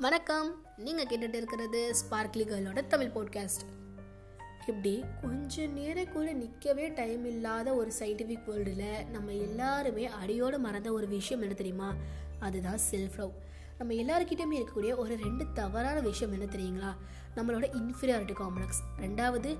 வணக்கம். நீங்கள் கேட்டுட்டு இருக்கிறது ஸ்பார்க்லி கேர்ளோட தமிழ் பாட்காஸ்ட் இப்படி கொஞ்ச நேரம் கூட நிற்கவே டைம் இல்லாத ஒரு சயின்டிஃபிக் வேர்ல்டில் நம்ம எல்லாருமே அடியோடு மறந்த ஒரு விஷயம் என்ன தெரியுமா? அதுதான் செல்ஃப் லவ் நம்ம எல்லாருக்கிட்டையுமே இருக்கக்கூடிய ஒரு ரெண்டு தவறான விஷயம் என்ன தெரியுங்களா? நம்மளோட இன்ஃபீரியாரிட்டி காம்ப்ளெக்ஸ் ரெண்டாவது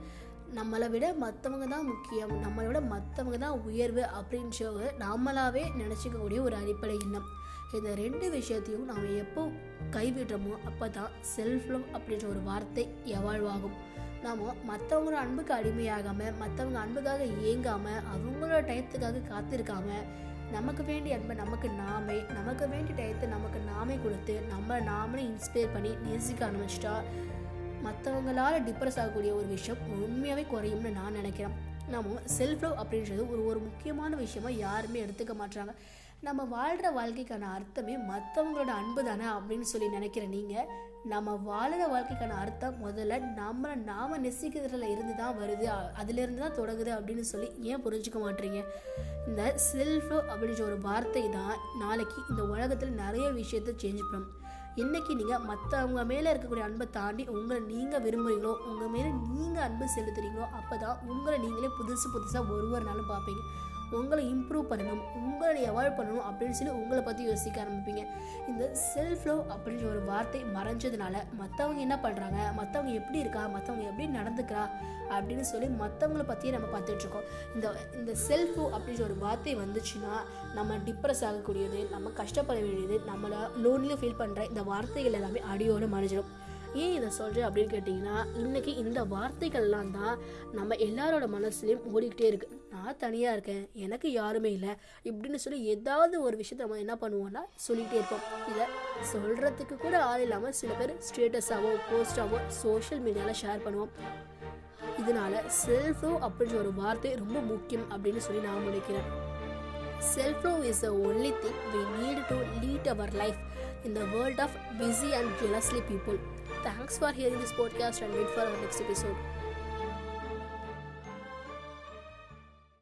நம்மளை விட மற்றவங்க தான் முக்கியம் நம்மளை விட மற்றவங்க தான் உயர்வு அப்படின்ற நாமளாவே நினச்சிக்கக்கூடிய ஒரு அடிப்படை எண்ணம். இந்த ரெண்டு விஷயத்தையும் நாம் எப்போ கைவிடுறோமோ அப்போ தான் செல்ஃப் லவ் அப்படின்ற ஒரு வார்த்தை எவாழ்வாகும் நாம் மற்றவங்களோட அன்புக்கு அடிமையாகாமல் மற்றவங்க அன்புக்காக இயங்காமல் அவங்களோட டயத்துக்காக காத்திருக்காம நமக்கு வேண்டிய அன்பை நமக்கு நாமே நமக்கு வேண்டிய டயத்தை நமக்கு நாமே கொடுத்து நம்ம நாமளே இன்ஸ்பயர் பண்ணி நேசிக்க ஆரம்பிச்சிட்டா மற்றவங்களால டிப்ரெஸ் ஆகக்கூடிய ஒரு விஷயம் உண்மையாகவே குறையும்னு நான் நினைக்கிறேன். நம்ம செல்ஃப் லவ் அப்படின்றது ஒரு ஒரு முக்கியமான விஷயமா யாருமே எடுத்துக்க மாட்டாங்க நம்ம வாழ்கிற வாழ்க்கைக்கான அர்த்தமே மற்றவங்களோட அன்பு தானே அப்படின்னு சொல்லி நினைக்கிற நீங்கள் நம்ம வாழ்கிற வாழ்க்கைக்கான அர்த்தம் முதல்ல நம்மளை நாம நெசிக்கிறதுல இருந்து தான் வருது அதுலேருந்து தான் தொடங்குது அப்படின்னு சொல்லி ஏன் புரிஞ்சுக்க மாட்டீங்க இந்த செல்ஃப் லவ் அப்படின்ற ஒரு வார்த்தை தான் நாளைக்கு இந்த உலகத்தில் நிறைய விஷயத்தை சேஞ்ச் பண்ணும். என்னைக்கு நீங்கள் மற்றவங்க மேலே இருக்கக்கூடிய அன்பை தாண்டி உங்களை நீங்கள் விரும்புறீங்களோ உங்கள் மேலே நீங்கள் அன்பு செலுத்துறீங்களோ அப்போ தான் உங்களை நீங்களே புதுசு புதுசாக ஒரு ஒரு நாளும் பார்ப்பீங்க. உங்களை இம்ப்ரூவ் பண்ணணும் உங்களை எவால்வ் பண்ணணும் அப்படின்னு சொல்லி உங்களை பற்றி யோசிக்க ஆரம்பிப்பீங்க. இந்த செல்ஃப் லவ் அப்படின்ற ஒரு வார்த்தை மறைஞ்சதுனால மற்றவங்க என்ன பண்ணுறாங்க மற்றவங்க எப்படி இருக்கா மற்றவங்க எப்படி நடந்துக்கிறா அப்படின்னு சொல்லி மற்றவங்கள பற்றியே நம்ம பார்த்துட்ருக்கோம் இந்த இந்த செல்ஃப் லவ் அப்படின்ற ஒரு வார்த்தை வந்துச்சுன்னா நம்ம டிப்ரெஸ் ஆகக்கூடியது நம்ம கஷ்டப்பட வேண்டியது நம்மளை லோன்லி ஃபீல் பண்ணுற இந்த வார்த்தைகள் எல்லாமே அடியோடு மறைஞ்சிடும் ஏன் இதை சொல்கிறேன் அப்படின்னு கேட்டிங்கன்னா இன்றைக்கி இந்த வார்த்தைகள்லாம் தான் நம்ம எல்லாரோட மனசுலையும் ஓடிக்கிட்டே இருக்குது நான் தனியாக இருக்கேன் எனக்கு யாருமே இல்லை இப்படின்னு சொல்லி ஏதாவது ஒரு விஷயத்தை நம்ம என்ன பண்ணுவோம்னா சொல்லிகிட்டே இருப்போம். இதை சொல்கிறதுக்கு கூட ஆள் இல்லாமல் சில பேர் ஸ்டேட்டஸாகவோ போஸ்டாகவோ சோஷியல் மீடியாவில் ஷேர் பண்ணுவோம். இதனால செல்ஃபோ அப்படின்ற ஒரு வார்த்தை ரொம்ப முக்கியம் அப்படின்னு சொல்லி நான் நினைக்கிறேன். Self love is the only thing we need to lead our life in the world of busy and jealously people. Thanks for hearing this podcast and wait for our next episode.